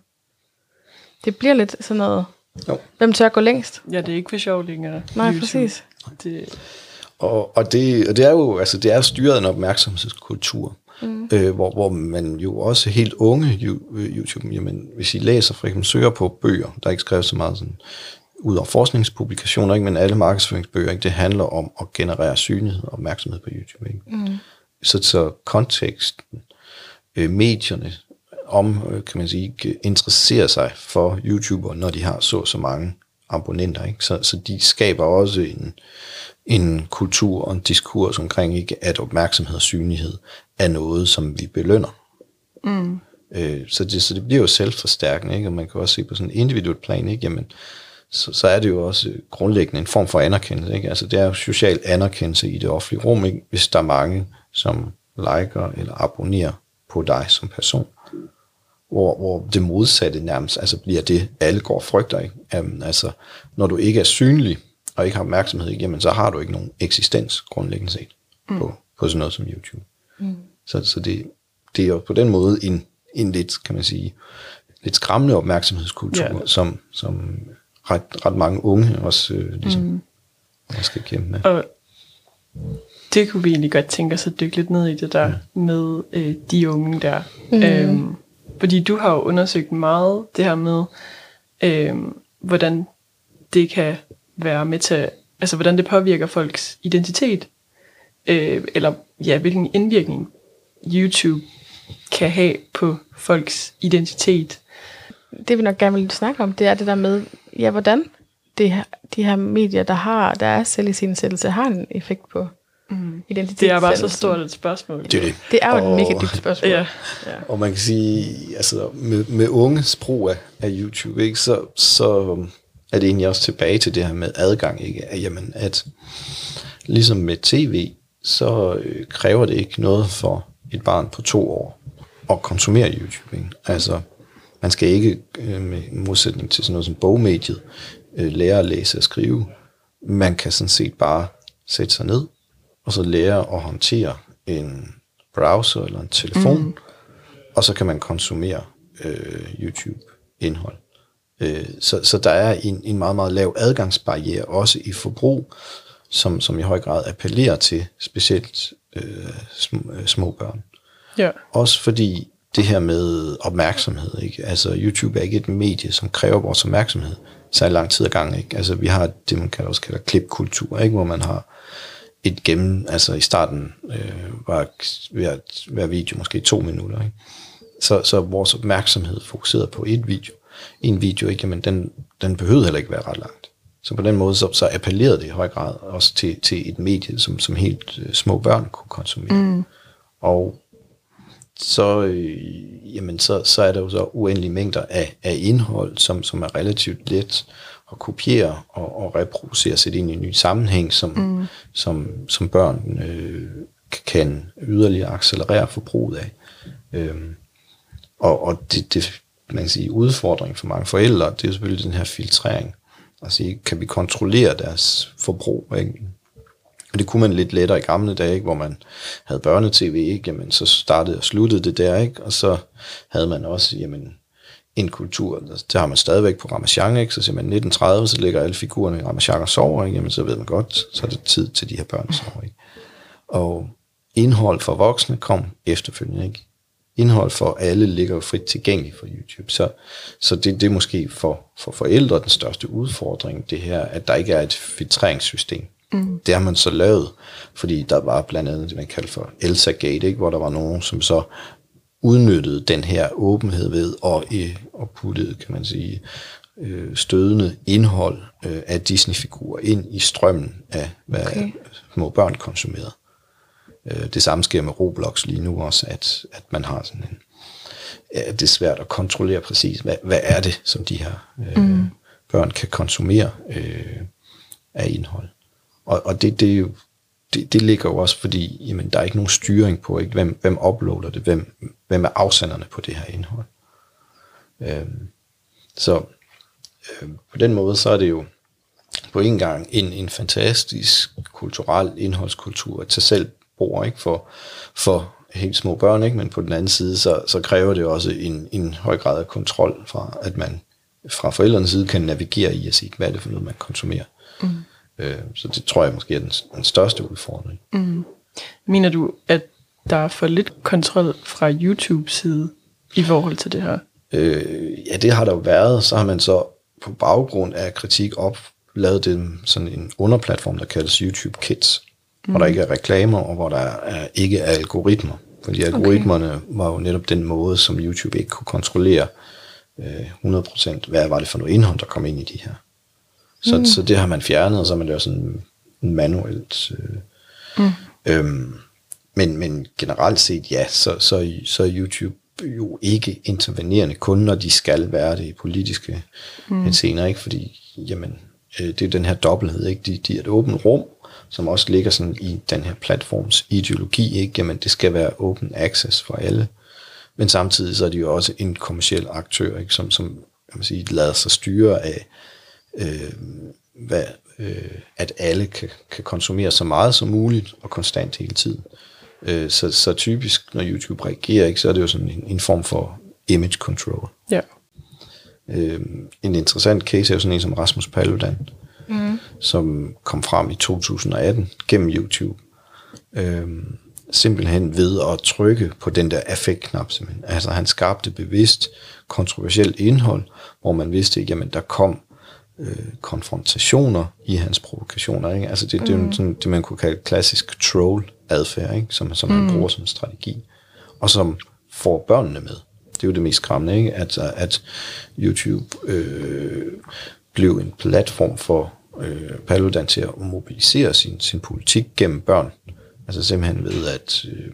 det bliver lidt sådan noget, jo. hvem tør gå længst? Ja, det er ikke for sjov længere. Nej, YouTube. præcis. Det... Og, og, det, og det er jo altså, det er styret en opmærksomhedskultur mm. øh, hvor, hvor man jo også helt unge øh, YouTube, jamen, hvis I læser, for eksempel søger på bøger, der er ikke skrevet så meget sådan, ud af forskningspublikationer, ikke, men alle markedsføringsbøger, ikke, det handler om at generere synlighed og opmærksomhed på YouTube. Ikke? Mm. Så, så konteksten, øh, medierne, om, øh, kan man sige, interesserer sig for YouTuber, når de har så så mange abonnenter. Ikke? Så, så de skaber også en, en kultur og en diskurs omkring, ikke, at opmærksomhed og synlighed er noget, som vi belønner. Mm. Øh, så, det, så det bliver jo selvforstærkende, ikke? og man kan også se på sådan en individuelt plan, ikke? Jamen, så, så er det jo også grundlæggende en form for anerkendelse. Ikke? Altså det er jo social anerkendelse i det offentlige rum, ikke? hvis der er mange, som liker eller abonnerer på dig som person. Hvor, hvor det modsatte nærmest altså bliver det, alle går og frygter. Ikke? Um, altså, når du ikke er synlig og ikke har opmærksomhed? Jamen, så har du ikke nogen eksistens grundlæggende set mm. på, på sådan noget som YouTube. Mm. Så, så det, det er jo på den måde en, en lidt, kan man sige, lidt skræmmende opmærksomhedskultur, ja. som, som ret, ret mange unge også øh, ligesom, mm. skal kæmpe med. Og det kunne vi egentlig godt tænke os at dykke lidt ned i det der mm. med øh, de unge der. Mm. Øhm, fordi du har jo undersøgt meget det her med, øh, hvordan det kan være med til, altså hvordan det påvirker folks identitet, øh, eller ja, hvilken indvirkning YouTube kan have på folks identitet. Det vi nok gerne vil snakke om, det er det der med, ja, hvordan det de her medier, der har, der er selv i sin sættelse, har en effekt på mm. identitet. Det er bare så stort et spørgsmål. Det er det. Det er jo og, et mega dybt spørgsmål. Ja. ja. Og man kan sige, altså med, med unges brug af, af YouTube, ikke, så, så er det egentlig også tilbage til det her med adgang, ikke? At, jamen, at ligesom med tv, så øh, kræver det ikke noget for et barn på to år at konsumere YouTube. Ikke? Altså, man skal ikke, øh, med modsætning til sådan noget som bogmediet, øh, lære at læse og skrive. Man kan sådan set bare sætte sig ned, og så lære at håndtere en browser eller en telefon, mm. og så kan man konsumere øh, YouTube-indhold. Øh, så, så der er en, en meget, meget lav adgangsbarriere, også i forbrug, som, som i høj grad appellerer til specielt øh, små, øh, små børn. Ja. Også fordi det her med opmærksomhed, ikke? altså YouTube er ikke et medie, som kræver vores opmærksomhed så lang tid ad gang. Ikke? Altså vi har det, man kan også kalder klipkultur, ikke? hvor man har et gennem, altså i starten øh, var hver, hver video måske to minutter. Ikke? Så, så vores opmærksomhed fokuseret på et video, en video, ikke? Jamen, den, den behøvede heller ikke være ret langt. Så på den måde, så, så appellerede det i høj grad også til, til et medie, som, som helt øh, små børn kunne konsumere. Mm. Og så, øh, jamen så, så er der jo så uendelige mængder af, af indhold, som, som er relativt let at kopiere og, og reproducere sig ind i en ny sammenhæng, som, mm. som, som børn øh, kan yderligere accelerere forbruget af. Øhm, og og det, det, man kan sige, udfordring for mange forældre, det er selvfølgelig den her filtrering. Altså, kan vi kontrollere deres forbrug? Ikke? Og det kunne man lidt lettere i gamle dage, ikke? hvor man havde børnetv, ikke? Jamen, så startede og sluttede det der, ikke? og så havde man også jamen, en kultur, der har man stadigvæk på Ramachan, ikke? så siger man 1930, så ligger alle figurerne i Ramachan og sover, ikke? Jamen, så ved man godt, så er det tid til de her børn sover. Ikke? Og indhold for voksne kom efterfølgende, ikke? Indhold for alle ligger jo frit tilgængeligt for YouTube. Så, så det, det er måske for, for forældre den største udfordring, det her, at der ikke er et filtreringssystem. Mm. Det har man så lavet, fordi der var blandt andet det, man kalder for Elsa Gate, ikke? hvor der var nogen, som så udnyttede den her åbenhed ved og, og puttede, kan man sige, øh, stødende indhold øh, af Disney-figurer ind i strømmen af, hvad okay. små børn konsumerede. Øh, det samme sker med Roblox lige nu også, at, at man har sådan en, ja, det er svært at kontrollere præcis, hvad, hvad er det, som de her øh, mm. børn kan konsumere øh, af indhold. Og, og det, det, er jo, det, det ligger jo også, fordi jamen, der er ikke nogen styring på, ikke? Hvem, hvem uploader det, hvem, hvem er afsenderne på det her indhold. Øh, så øh, på den måde, så er det jo på en gang en, en fantastisk kulturel indholdskultur at tage selv bor ikke? For, for helt små børn, ikke? men på den anden side, så, så kræver det også en, en høj grad af kontrol fra, at man fra forældrenes side kan navigere i at sige, hvad er det for noget, man konsumerer. Mm. Øh, så det tror jeg måske er den, den største udfordring. Mm. Mener du, at der er for lidt kontrol fra YouTube side i forhold til det her? Øh, ja, det har der jo været. Så har man så på baggrund af kritik op lavet det sådan en underplatform, der kaldes YouTube Kids, mm. hvor der ikke er reklamer, og hvor der er, ikke er algoritmer. Fordi algoritmerne okay. var jo netop den måde, som YouTube ikke kunne kontrollere øh, 100%, hvad var det for noget indhold, der kom ind i de her. Så, mm. så det har man fjernet, og så har man lavet sådan manuelt. Øh, mm. øhm, men, men generelt set, ja, så, så, så er YouTube jo ikke intervenerende, kun når de skal være det i politiske mm. scener, ikke? Fordi, jamen, øh, det er den her dobbelthed, ikke? De, de er et åbent rum, som også ligger sådan i den her platforms ideologi, ikke? Jamen, det skal være open access for alle. Men samtidig så er de jo også en kommersiel aktør, ikke? Som, som kan man sige, lader sig styre af, øh, hvad, øh, at alle kan, kan konsumere så meget som muligt og konstant hele tiden. Øh, så, så typisk, når YouTube reagerer, ikke, så er det jo sådan en, en form for image control. Ja. Øh, en interessant case er jo sådan en som Rasmus Paludan, mm. som kom frem i 2018 gennem YouTube. Øhm, simpelthen ved at trykke på den der affekt-knap. Simpelthen. Altså han skabte bevidst kontroversielt indhold, hvor man vidste, at jamen, der kom øh, konfrontationer i hans provokationer. Ikke? Altså det, mm. det er jo sådan, det, man kunne kalde klassisk troll-adfærd, ikke? som, som mm. man bruger som strategi, og som får børnene med. Det er jo det mest skræmmende, ikke? At, at YouTube øh, blev en platform for øh, Paludan til at mobilisere sin, sin politik gennem børn. Altså simpelthen ved, at øh,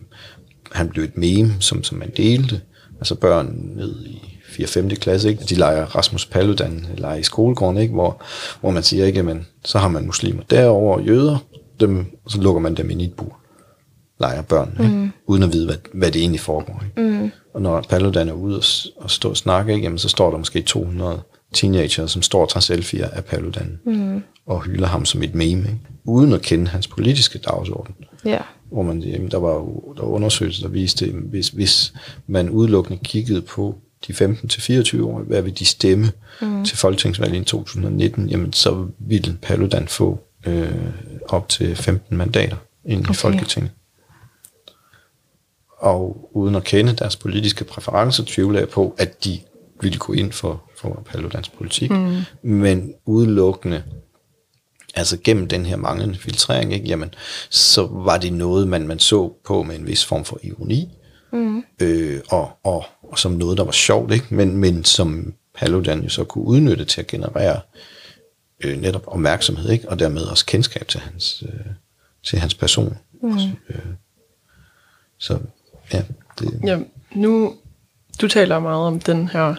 han blev et meme, som, som man delte. Altså børn ned i 4-5. klasse, ikke? de leger Rasmus Paludan, leger i skolegården, ikke? Hvor, hvor man siger, ikke, men så har man muslimer derover jøder, dem, så lukker man dem i et bur leger børn, mm. ikke? uden at vide, hvad, hvad det egentlig foregår. Ikke? Mm. Og når Paludan er ude og, og stå og snakke, ikke? Jamen, så står der måske 200 teenager, som står og tager selfie af Paludan, mm. og hylder ham som et meme, ikke? uden at kende hans politiske dagsorden. Ja. Hvor man, jamen, der var jo der var undersøgelser, der viste, at hvis, hvis man udelukkende kiggede på de 15-24 år, hvad vil de stemme mm. til folketingsvalget i 2019, jamen så ville Paludan få øh, op til 15 mandater ind okay. i Folketinget. Og uden at kende deres politiske præferencer, tvivler jeg på, at de ville gå ind for, for Paludans politik, mm. men udelukkende altså gennem den her manglende filtrering, ikke, jamen, så var det noget, man, man så på med en vis form for ironi, mm. øh, og, og, og som noget, der var sjovt, ikke? Men, men som Paludan jo så kunne udnytte til at generere øh, netop opmærksomhed, ikke? og dermed også kendskab til hans, øh, til hans person. Mm. Så, øh, så ja, det... Ja, nu, du taler meget om den her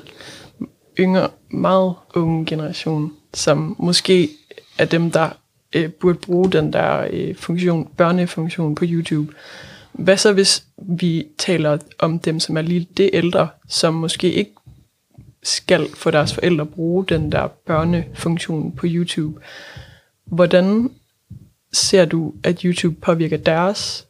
yngre meget unge generation, som måske er dem, der øh, burde bruge den der øh, funktion, børnefunktion på YouTube. Hvad så hvis vi taler om dem, som er lige det ældre, som måske ikke skal få deres forældre bruge den der børnefunktion på YouTube? Hvordan ser du, at YouTube påvirker deres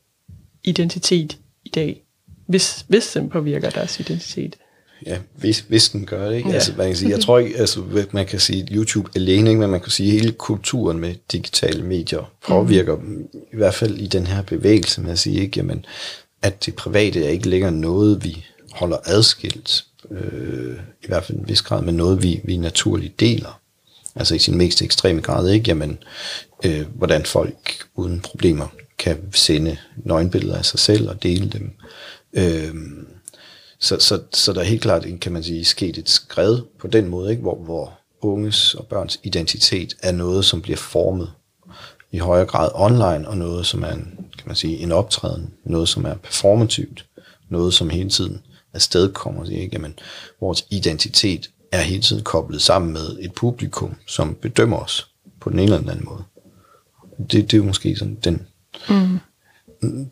identitet i dag? Hvis, hvis den påvirker deres identitet? Ja, hvis, hvis den gør det, ikke? Ja. Altså, man kan sige, jeg tror ikke, altså, man kan sige YouTube alene, ikke? men man kan sige, at hele kulturen med digitale medier påvirker mm. i hvert fald i den her bevægelse med at sige, ikke? Jamen, at det private er ikke længere noget, vi holder adskilt, øh, i hvert fald en vis grad, men noget, vi, vi naturligt deler. Altså i sin mest ekstreme grad, ikke? Jamen, øh, hvordan folk uden problemer kan sende nøgenbilleder af sig selv og dele dem. Øh, så, så, så der er helt klart, kan man sige, sket et skred på den måde, ikke? Hvor, hvor unges og børns identitet er noget, som bliver formet i højere grad online, og noget, som er en, kan man sige, en optræden, noget, som er performativt, noget, som hele tiden afsted kommer, ikke? Jamen, vores identitet er hele tiden koblet sammen med et publikum, som bedømmer os på den ene eller den anden måde. Det, det er måske sådan den, mm.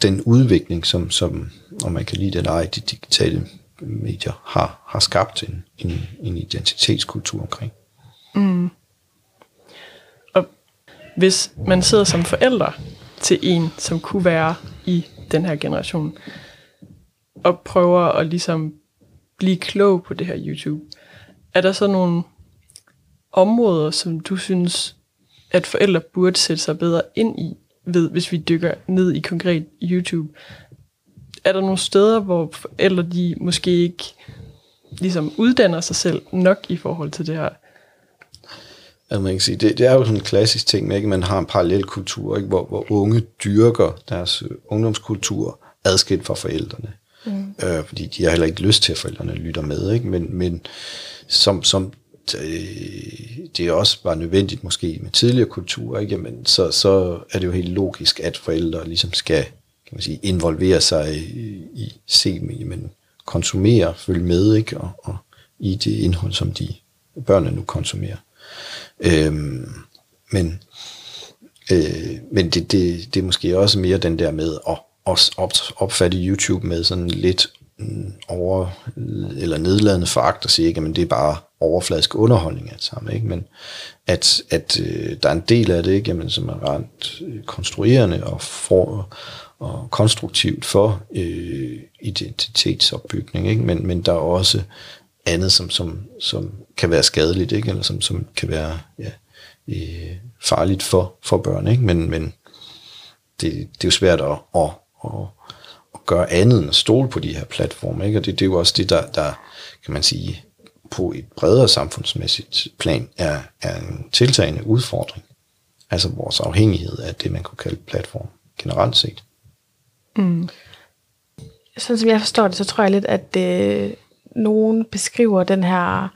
den udvikling, som, som, om man kan lide det eller ej, de digitale medier har, har skabt en, en, en identitetskultur omkring. Mm. Og hvis man sidder som forælder til en, som kunne være i den her generation, og prøver at ligesom blive klog på det her YouTube, er der så nogle områder, som du synes, at forældre burde sætte sig bedre ind i, ved, hvis vi dykker ned i konkret YouTube? Er der nogle steder, hvor forældre de måske ikke ligesom uddanner sig selv nok i forhold til det her? Altså man kan sige, det, det er jo sådan en klassisk ting med, at man har en parallel kultur, ikke? Hvor, hvor unge dyrker deres øh, ungdomskultur adskilt fra forældrene. Mm. Øh, fordi de har heller ikke lyst til, at forældrene lytter med. Ikke? Men, men som, som øh, det er også bare nødvendigt måske med tidligere kultur, ikke? Jamen, så, så er det jo helt logisk, at forældre ligesom skal kan man sige, involvere sig i, i se, men konsumere, følge med, ikke? Og, og i det indhold, som de børnene nu konsumerer. Øhm, men øh, men det, det, det er måske også mere den der med at, også op, opfatte YouTube med sådan lidt mm, over eller nedladende foragt og sige, at det er bare overfladisk underholdning alt sammen, ikke? men at, at øh, der er en del af det, ikke? Jamen, som er rent øh, konstruerende og, for, og konstruktivt for øh, identitetsopbygning, ikke? Men, men der er også andet, som, som, som kan være skadeligt, ikke? eller som, som kan være ja, øh, farligt for, for børn. Ikke? Men, men det, det er jo svært at, at, at, at gøre andet end at stole på de her platforme. Ikke? Og det, det er jo også det, der, der kan man sige, på et bredere samfundsmæssigt plan er, er en tiltagende udfordring. Altså vores afhængighed af det, man kunne kalde platform generelt set. Mm. Sådan som jeg forstår det, så tror jeg lidt, at øh, nogen beskriver den her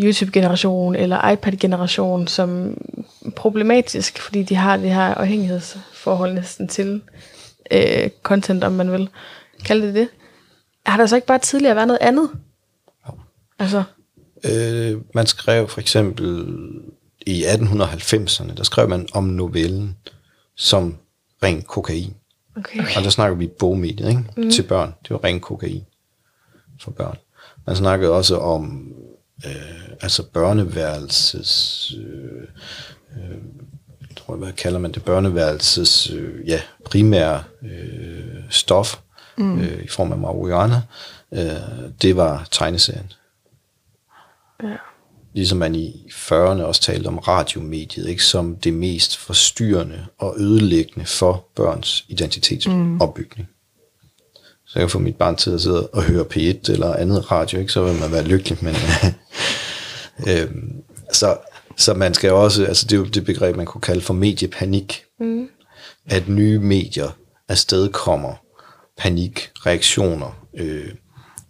YouTube-generation eller iPad-generation som problematisk, fordi de har det her afhængighedsforhold næsten til øh, content, om man vil kalde det det. Har der så ikke bare tidligere været noget andet? Ja. Altså. Øh, man skrev for eksempel i 1890'erne, der skrev man om novellen som ren kokain. Okay. Og der snakker vi bogmediet ikke? Mm. til børn. Det var ren kokain for børn. Man snakkede også om øh, altså børneværelses... Øh, øh, jeg tror, hvad kalder man det? Børneværelses øh, ja, primære øh, stof mm. øh, i form af marihuana. Øh, det var tegneserien. Ja ligesom man i 40'erne også talte om radiomediet, ikke, som det mest forstyrrende og ødelæggende for børns identitetsopbygning. Mm. Så jeg kan få mit barn til at sidde og høre P1 eller andet radio, ikke, så vil man være lykkelig, men [LAUGHS] øhm, så, så man skal også, altså det er jo det begreb, man kunne kalde for mediepanik, mm. at nye medier afstedkommer panik, reaktioner, øh,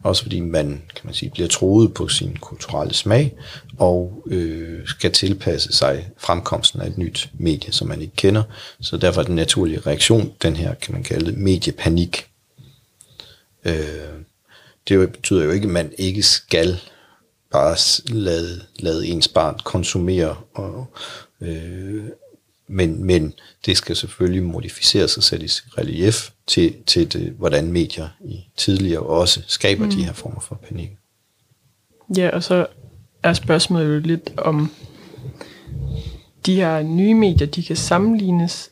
også fordi man, kan man sige, bliver troet på sin kulturelle smag, og øh, skal tilpasse sig fremkomsten af et nyt medie, som man ikke kender. Så derfor er den naturlige reaktion, den her, kan man kalde det, mediepanik. Øh, det betyder jo ikke, at man ikke skal bare lade, lade ens barn konsumere. Og, øh, men, men det skal selvfølgelig modificeres og sættes i relief til, til det, hvordan medier i tidligere også skaber mm. de her former for panik. Ja, og så er spørgsmålet jo lidt om de her nye medier, de kan sammenlignes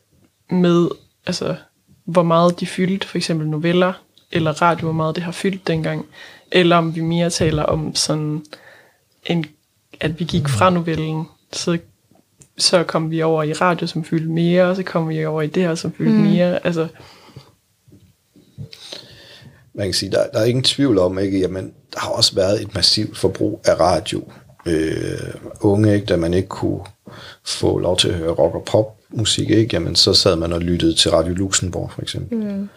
med, altså, hvor meget de fyldte, for eksempel noveller, eller radio, hvor meget det har fyldt dengang, eller om vi mere taler om sådan, en, at vi gik fra novellen, så, så kom vi over i radio, som fyldte mere, og så kom vi over i det her, som fyldte mm. mere. Altså, man kan sige, der, der er ingen tvivl om, ikke, jamen, der har også været et massivt forbrug af radio. Øh, unge, ikke, da man ikke kunne få lov til at høre rock og pop musik, ikke, jamen, så sad man og lyttede til Radio Luxembourg, for eksempel. Mm.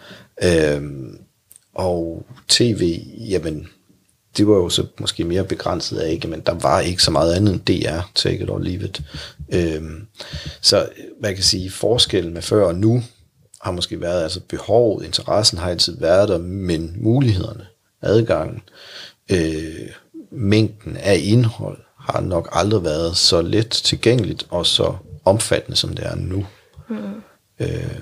Øh, og tv, jamen, det var jo så måske mere begrænset af, ikke? men der var ikke så meget andet end DR, take it or leave it. Øhm, så man kan sige, forskellen med før og nu har måske været, altså behovet, interessen har altid været der, men mulighederne, adgangen, øh, mængden af indhold har nok aldrig været så let tilgængeligt og så omfattende, som det er nu. Mm. Øh,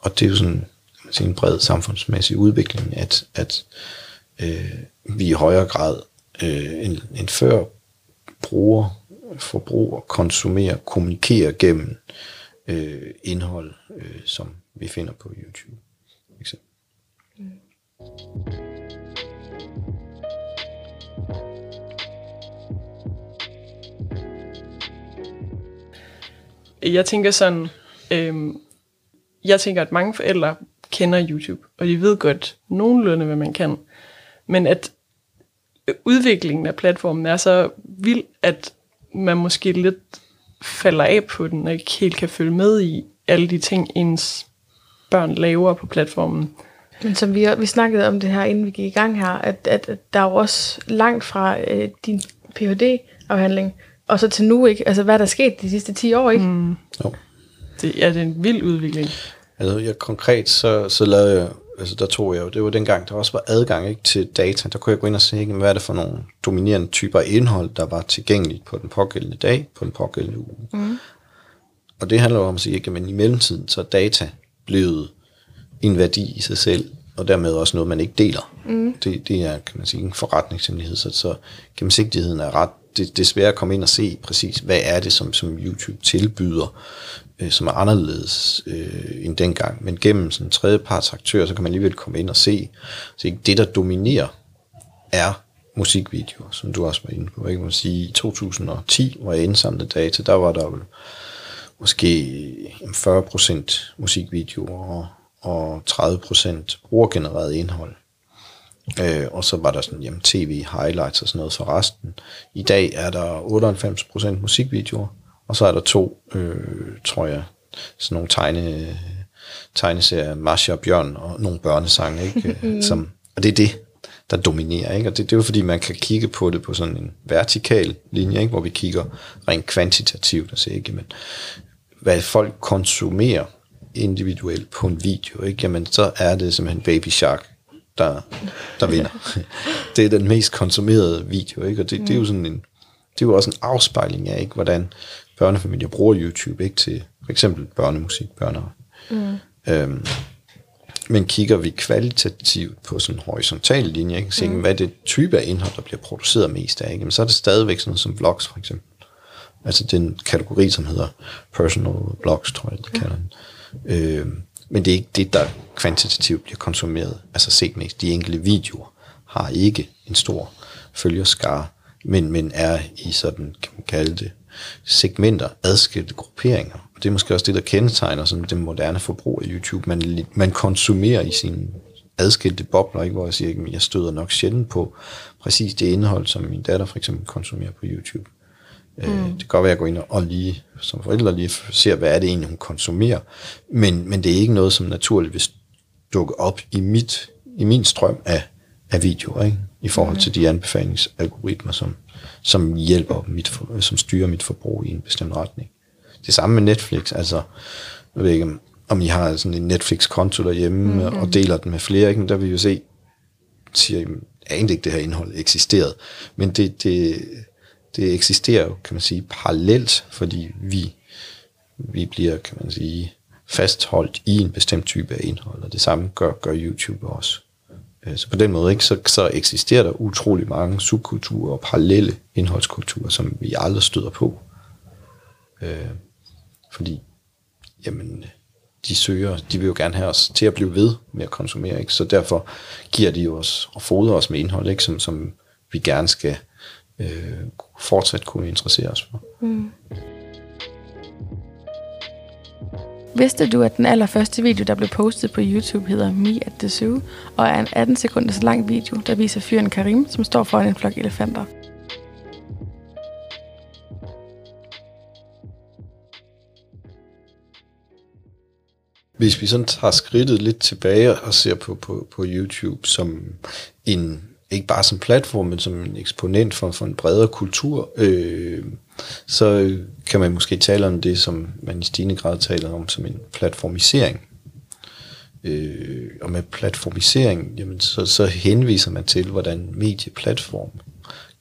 og det er jo sådan sige, en bred samfundsmæssig udvikling, at, at øh, vi i højere grad øh, end, end før bruger, forbruger, konsumerer, kommunikerer gennem øh, indhold, øh, som vi finder på YouTube. Eksempel. Mm. Jeg tænker sådan, øhm, jeg tænker, at mange forældre kender YouTube, og de ved godt nogenlunde, hvad man kan. Men at udviklingen af platformen er så vild, at man måske lidt falder af på den, og ikke helt kan følge med i alle de ting, ens børn laver på platformen. Men som vi, vi snakkede om det her, inden vi gik i gang her, at, at, at der er jo også langt fra øh, din Ph.D.-afhandling, og så til nu, ikke? Altså, hvad er der sket de sidste 10 år, ikke? Mm. Jo. Det er en vild udvikling. Altså, jeg konkret, så, så lavede jeg, altså der tog jeg jo, det var dengang, der også var adgang ikke, til data. Der kunne jeg gå ind og se, ikke, hvad er det for nogle dominerende typer af indhold, der var tilgængeligt på den pågældende dag, på den pågældende uge. Mm. Og det handler jo om at sige, at i mellemtiden, så er data blevet en værdi i sig selv, og dermed også noget, man ikke deler. Mm. Det, det er, kan man sige, en forretningshemmelighed, så, så gennemsigtigheden er ret det, det er svært at komme ind og se præcis, hvad er det, som, som YouTube tilbyder, øh, som er anderledes øh, end dengang. Men gennem sådan en tredjeparts aktør, så kan man alligevel komme ind og se, så ikke det, der dominerer, er musikvideoer, som du også var inde på. Ikke? Man sige, I 2010, hvor jeg indsamlede data, der var der vel måske 40% musikvideoer og 30% brugergenereret indhold. Øh, og så var der sådan, jamen, tv highlights og sådan noget for resten. I dag er der 98% musikvideoer, og så er der to, øh, tror jeg, sådan nogle tegne, tegneserier, Masha og Bjørn, og nogle børnesange, ikke? Mm. [LAUGHS] Som, og det er det, der dominerer, ikke? Og det, det er jo fordi, man kan kigge på det på sådan en vertikal linje, ikke? Hvor vi kigger rent kvantitativt og ser, ikke? Men hvad folk konsumerer individuelt på en video, ikke? Jamen, så er det simpelthen Baby Shark, der, der vinder. det er den mest konsumerede video, ikke? Og det, mm. det er jo sådan en, det er jo også en afspejling af, ikke, hvordan børnefamilier bruger YouTube, ikke, til for eksempel børnemusik, børne. Mm. Øhm, men kigger vi kvalitativt på sådan en horisontal linje, ikke, så, mm. hvad er det type af indhold, der bliver produceret mest af, ikke, men så er det stadigvæk sådan noget som vlogs, for eksempel. Altså den kategori, som hedder personal blogs, tror jeg, det kalder den. Øhm, men det er ikke det, der kvantitativt bliver konsumeret, altså set med de enkelte videoer, har ikke en stor følgerskare, men, men er i sådan, kan man kalde det, segmenter, adskilte grupperinger. Og det er måske også det, der kendetegner sådan det moderne forbrug af YouTube. Man, man konsumerer i sine adskilte bobler, ikke? hvor jeg siger, at jeg støder nok sjældent på præcis det indhold, som min datter for eksempel konsumerer på YouTube. Øh, mm. Det kan godt være, at jeg går ind og lige som forældre lige ser, hvad er det egentlig, hun konsumerer. Men, men det er ikke noget, som naturligt vil dukke op i, mit, i min strøm af, af videoer, ikke? i forhold mm. til de anbefalingsalgoritmer, som, som hjælper mit, som styrer mit forbrug i en bestemt retning. Det samme med Netflix, altså, jeg ved ikke, om I har sådan en Netflix-konto derhjemme mm-hmm. og deler den med flere, ikke? der vil vi jo se, siger, anede ikke, det her indhold eksisterede. Men det, det, det eksisterer jo, kan man sige, parallelt, fordi vi, vi bliver, kan man sige, fastholdt i en bestemt type af indhold, og det samme gør, gør YouTube også. Øh, så på den måde ikke, så, så eksisterer der utrolig mange subkulturer og parallelle indholdskulturer, som vi aldrig støder på. Øh, fordi, jamen, de søger, de vil jo gerne have os til at blive ved med at konsumere, ikke? så derfor giver de os og fodrer os med indhold, ikke? Som, som vi gerne skal øh, fortsat kunne interessere os for. Mm. Vidste du, at den allerførste video, der blev postet på YouTube, hedder Me at the Zoo, og er en 18 sekunder så lang video, der viser fyren Karim, som står foran en flok elefanter? Hvis vi sådan tager skridtet lidt tilbage og ser på, på, på YouTube som en, ikke bare som platform, men som en eksponent for, for en bredere kultur, øh, så kan man måske tale om det, som man i stigende grad taler om som en platformisering. Øh, og med platformisering, jamen, så, så henviser man til, hvordan medieplatform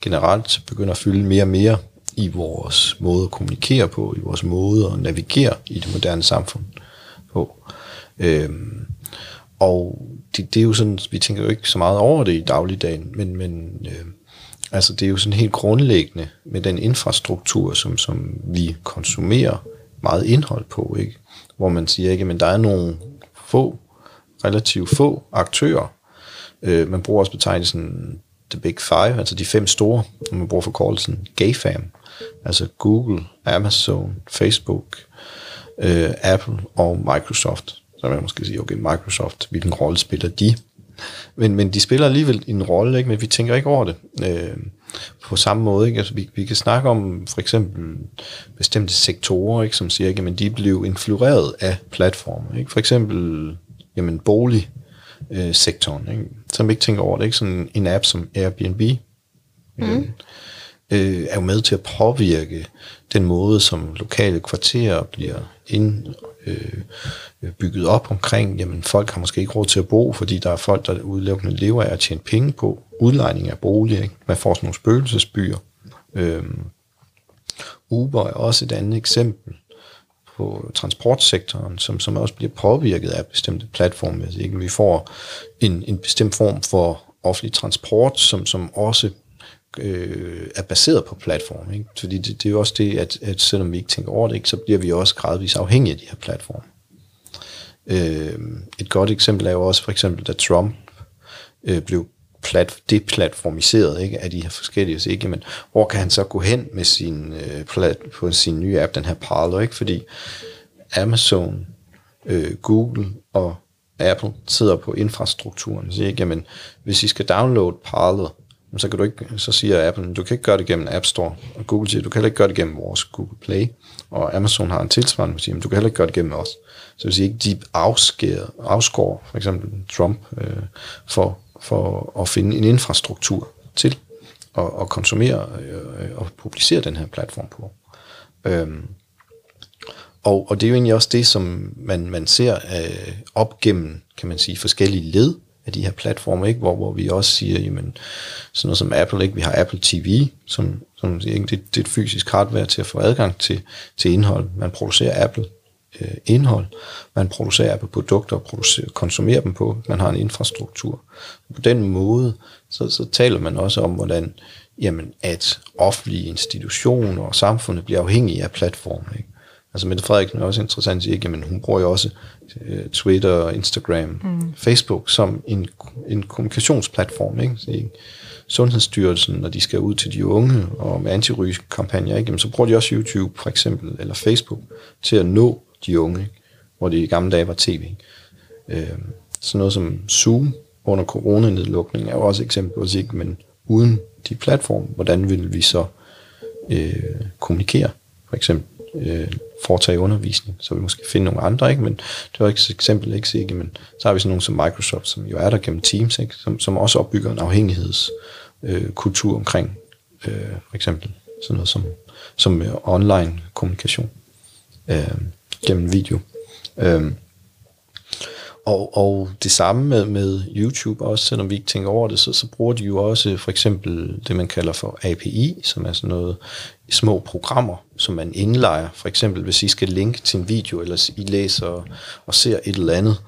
generelt begynder at fylde mere og mere i vores måde at kommunikere på, i vores måde at navigere i det moderne samfund på. Øh, og det, det er jo sådan, vi tænker jo ikke så meget over det i dagligdagen, men, men øh, altså det er jo sådan helt grundlæggende med den infrastruktur, som, som vi konsumerer meget indhold på, ikke? hvor man siger, ikke, men der er nogle få, relativt få aktører. Øh, man bruger også betegnelsen The Big Five, altså de fem store, og man bruger forkortelsen GAFAM, altså Google, Amazon, Facebook, øh, Apple og Microsoft. Så man måske sige, okay, Microsoft, hvilken rolle spiller de? Men, men de spiller alligevel en rolle, ikke? men vi tænker ikke over det øh, på samme måde. Ikke? Altså, vi, vi kan snakke om for eksempel bestemte sektorer, ikke? som siger, ikke? men de blev influeret af platformer. Ikke? For eksempel jamen, bolig øh, ikke? som ikke tænker over det. Ikke sådan en app som Airbnb, mm. øh, er jo med til at påvirke den måde, som lokale kvarterer bliver ind, øh, bygget op omkring, jamen folk har måske ikke råd til at bo, fordi der er folk, der udelukkende lever af at tjene penge på udlejning af bolig. Ikke? Man får sådan nogle spøgelsesbyer. Øh, Uber er også et andet eksempel på transportsektoren, som, som også bliver påvirket af bestemte platforme. Altså, ikke? Vi får en, en bestemt form for offentlig transport, som, som også øh, er baseret på platform. Ikke? Fordi det, det er jo også det, at, at selvom vi ikke tænker over det, ikke, så bliver vi også gradvist afhængige af de her platforme. Øh, et godt eksempel er jo også for eksempel, da Trump øh, blev plat, deplatformiseret ikke, af de her forskellige, så ikke, men hvor kan han så gå hen med sin, øh, plat, på sin nye app, den her Parler, ikke? fordi Amazon, øh, Google og Apple sidder på infrastrukturen, så ikke, jamen, hvis I skal downloade Parler, så, kan du ikke, så siger Apple, du kan ikke gøre det gennem App Store, og Google siger, du kan heller ikke gøre det gennem vores Google Play, og Amazon har en tilsvarende, siger, men du kan heller ikke gøre det gennem os. Så vil sige ikke, de afskærer, afskår for eksempel Trump øh, for, for at finde en infrastruktur til at, at konsumere øh, og publicere den her platform på. Øhm, og, og det er jo egentlig også det, som man, man ser øh, op gennem, kan man sige, forskellige led af de her platforme, ikke? Hvor, hvor vi også siger, jamen, sådan noget som Apple, ikke? vi har Apple TV, som, som ikke, det, det er et fysisk hardware til at få adgang til, til indhold. Man producerer Apple øh, indhold, man producerer Apple produkter og producerer, konsumerer dem på, man har en infrastruktur. På den måde, så, så taler man også om, hvordan jamen, at offentlige institutioner og samfundet bliver afhængige af platformen. Ikke? Altså Mette Frederiksen er også interessant at sige, at hun bruger jo også uh, Twitter, Instagram, mm. Facebook som en, en kommunikationsplatform. Ikke? Så, ikke? Sundhedsstyrelsen, når de skal ud til de unge og med antirygekampagner, ikke? Jamen, så bruger de også YouTube for eksempel, eller Facebook, til at nå de unge, ikke? hvor det i gamle dage var tv. Øh, sådan noget som Zoom under coronanedlukningen er jo også et eksempel på, ikke? men uden de platforme, hvordan vil vi så øh, kommunikere, for eksempel øh, foretage undervisning, så vi måske finde nogle andre, ikke? men det var ikke et eksempel, ikke, ikke? men så har vi sådan nogle som Microsoft, som jo er der gennem Teams, ikke? Som, som også opbygger en afhængighedskultur øh, omkring øh, for eksempel sådan noget som, som øh, online kommunikation øh, gennem video. Øh, Og, og det samme med, med YouTube også, selvom vi ikke tænker over det, så, så bruger de jo også for eksempel det, man kalder for API, som er sådan noget små programmer, som man indlejer. For eksempel, hvis I skal linke til en video, eller I læser og ser et eller andet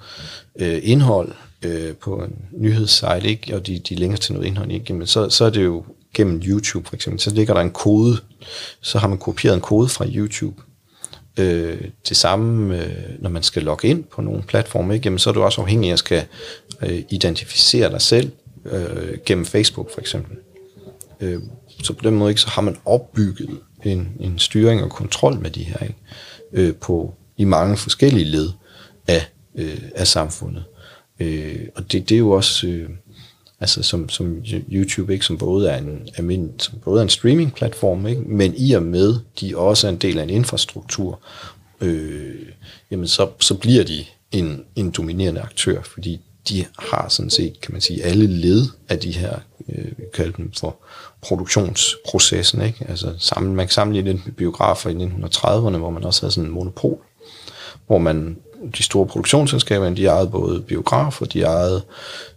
øh, indhold øh, på en nyhedssite, ikke? og de, de linker til noget indhold, ikke? Jamen, så, så er det jo gennem YouTube for eksempel, så ligger der en kode, så har man kopieret en kode fra YouTube, Øh, det samme, øh, når man skal logge ind på nogle platforme, ikke? Jamen, så er du også afhængig af at skal øh, identificere dig selv øh, gennem Facebook for eksempel. Øh, så på den måde ikke, så har man opbygget en, en styring og kontrol med de her ikke? Øh, på i mange forskellige led af, øh, af samfundet. Øh, og det, det er jo også øh, altså som, som YouTube, ikke, som både er en, almind, som både er en streaming-platform, ikke, men i og med, de også er en del af en infrastruktur, øh, jamen så, så bliver de en, en dominerende aktør, fordi de har sådan set, kan man sige, alle led af de her, øh, vi kalder dem for produktionsprocessen, ikke? Altså sammen, man kan sammenligne det med biografer i 1930'erne, hvor man også havde sådan en monopol, hvor man de store produktionsselskaber, de ejede både biografer, de ejede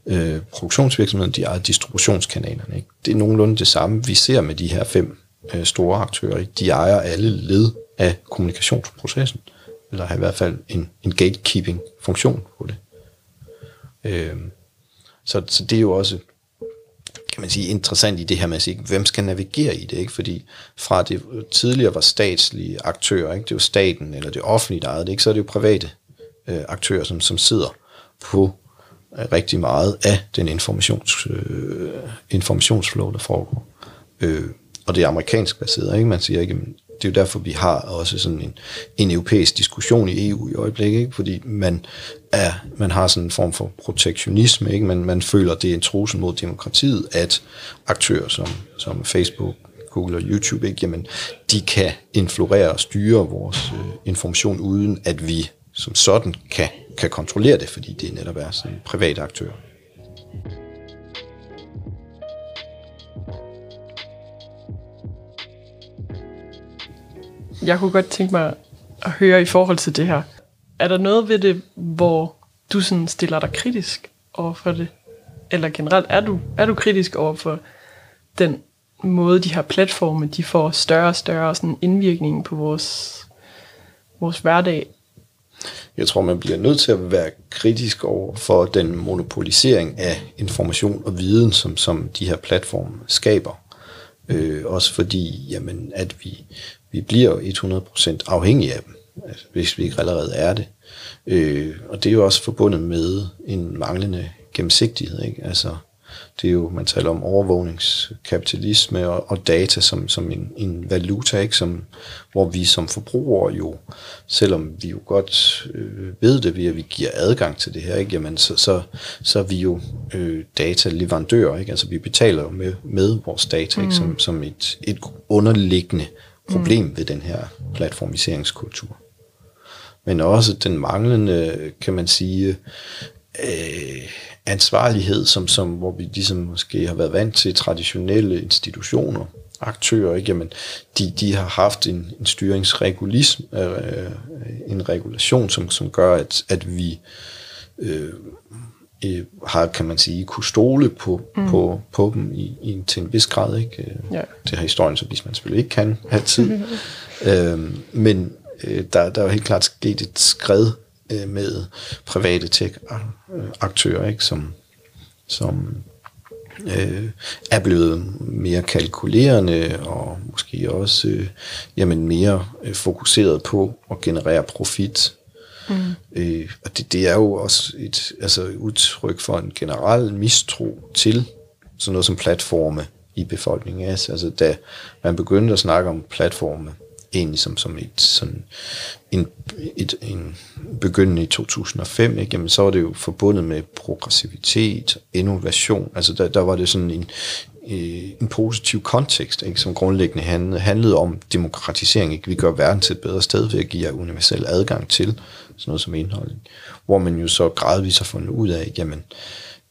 øh, produktionsvirksomheden, de ejede distributionskanalerne. Ikke? Det er nogenlunde det samme, vi ser med de her fem øh, store aktører. Ikke? De ejer alle led af kommunikationsprocessen, eller har i hvert fald en, en gatekeeping-funktion på det. Øh, så, så det er jo også kan man sige, interessant i det her med at sige, hvem skal navigere i det, ikke? Fordi fra det tidligere var statslige aktører, ikke? Det var staten eller det offentlige, der ejede det, ikke? Så er det jo private øh, aktører, som, som sidder på øh, rigtig meget af den informations, øh, informationsflow, der foregår. Øh, og det er amerikansk baseret, ikke? Man siger ikke, det er jo derfor, vi har også sådan en, en europæisk diskussion i EU i øjeblikket, ikke? fordi man, er, man har sådan en form for protektionisme, ikke? Man, man føler, det er en trussel mod demokratiet, at aktører som, som Facebook, Google og YouTube, ikke? Jamen, de kan influere og styre vores øh, information, uden at vi som sådan kan, kan kontrollere det, fordi det netop er sådan en privat Jeg kunne godt tænke mig at høre i forhold til det her. Er der noget ved det, hvor du sådan stiller dig kritisk over for det? Eller generelt, er du, er du kritisk over for den måde, de her platforme, de får større og større sådan indvirkning på vores, vores hverdag? Jeg tror, man bliver nødt til at være kritisk over for den monopolisering af information og viden, som, som de her platforme skaber. Øh, også fordi, jamen, at vi, vi bliver 100% afhængige af dem, altså, hvis vi ikke allerede er det. Øh, og det er jo også forbundet med en manglende gennemsigtighed. Ikke? Altså, det er jo, man taler om overvågningskapitalisme og, og data som, som en, en valuta, ikke? Som, hvor vi som forbrugere jo, selvom vi jo godt øh, ved det, ved at vi giver adgang til det her, ikke? Jamen, så, så, så er vi jo øh, dataleverandører, ikke? altså vi betaler jo med, med vores data ikke? Som, som et, et underliggende problem mm. ved den her platformiseringskultur. Men også den manglende, kan man sige, øh, ansvarlighed, som, som, hvor vi ligesom måske har været vant til traditionelle institutioner, aktører, ikke? Jamen, de, de har haft en, en styringsregulism, øh, en regulation, som, som gør, at, at vi øh, øh, har, kan man sige, kunne stole på, mm. på, på dem i, i, til en vis grad. Ikke? Ja. Det har historien, så hvis man selvfølgelig ikke kan have tid. [LAUGHS] øh, men øh, der, der er jo helt klart sket et skred øh, med private tech-aktører, ikke? som, som øh, er blevet mere kalkulerende og måske også øh, jamen mere øh, fokuseret på at generere profit. Mm. Øh, og det, det er jo også et altså udtryk for en generel mistro til sådan noget som platforme i befolkningen. Altså da man begyndte at snakke om platforme egentlig som, som et, sådan, en, et, en begyndende i 2005, ikke? Jamen, så var det jo forbundet med progressivitet, innovation. Altså der, der var det sådan en, øh, en positiv kontekst, ikke? som grundlæggende handlede, handlede om demokratisering. Ikke? Vi gør verden til et bedre sted ved at give jer universel adgang til sådan noget som indhold. Ikke? Hvor man jo så gradvist har fundet ud af, jamen,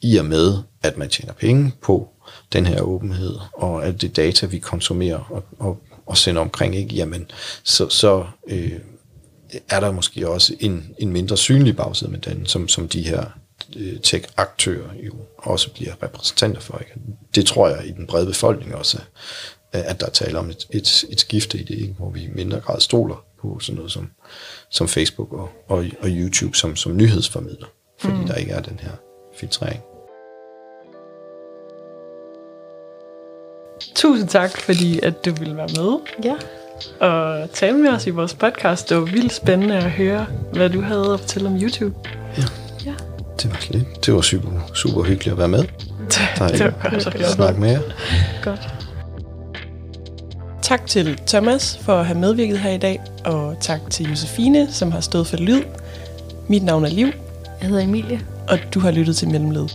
i og med, at man tjener penge på den her åbenhed, og at det data, vi konsumerer og, og og sende omkring, ikke? Jamen, så, så øh, er der måske også en, en mindre synlig bagside med den, som, som de her øh, tech-aktører jo også bliver repræsentanter for. Ikke? Det tror jeg i den brede befolkning også, at der taler om et, et, et skifte i det, ikke? hvor vi i mindre grad stoler på sådan noget som, som Facebook og, og, og YouTube som, som nyhedsformidler, fordi mm. der ikke er den her filtrering. Tusind tak, fordi at du ville være med. Ja. Og tale med os i vores podcast. Det var vildt spændende at høre, hvad du havde at fortælle om YouTube. Ja. ja. Det var lidt. Det var super, super hyggeligt at være med. Det, det var godt at snakke med jer. Godt. Tak til Thomas for at have medvirket her i dag, og tak til Josefine, som har stået for lyd. Mit navn er Liv. Jeg hedder Emilie. Og du har lyttet til Mellemled.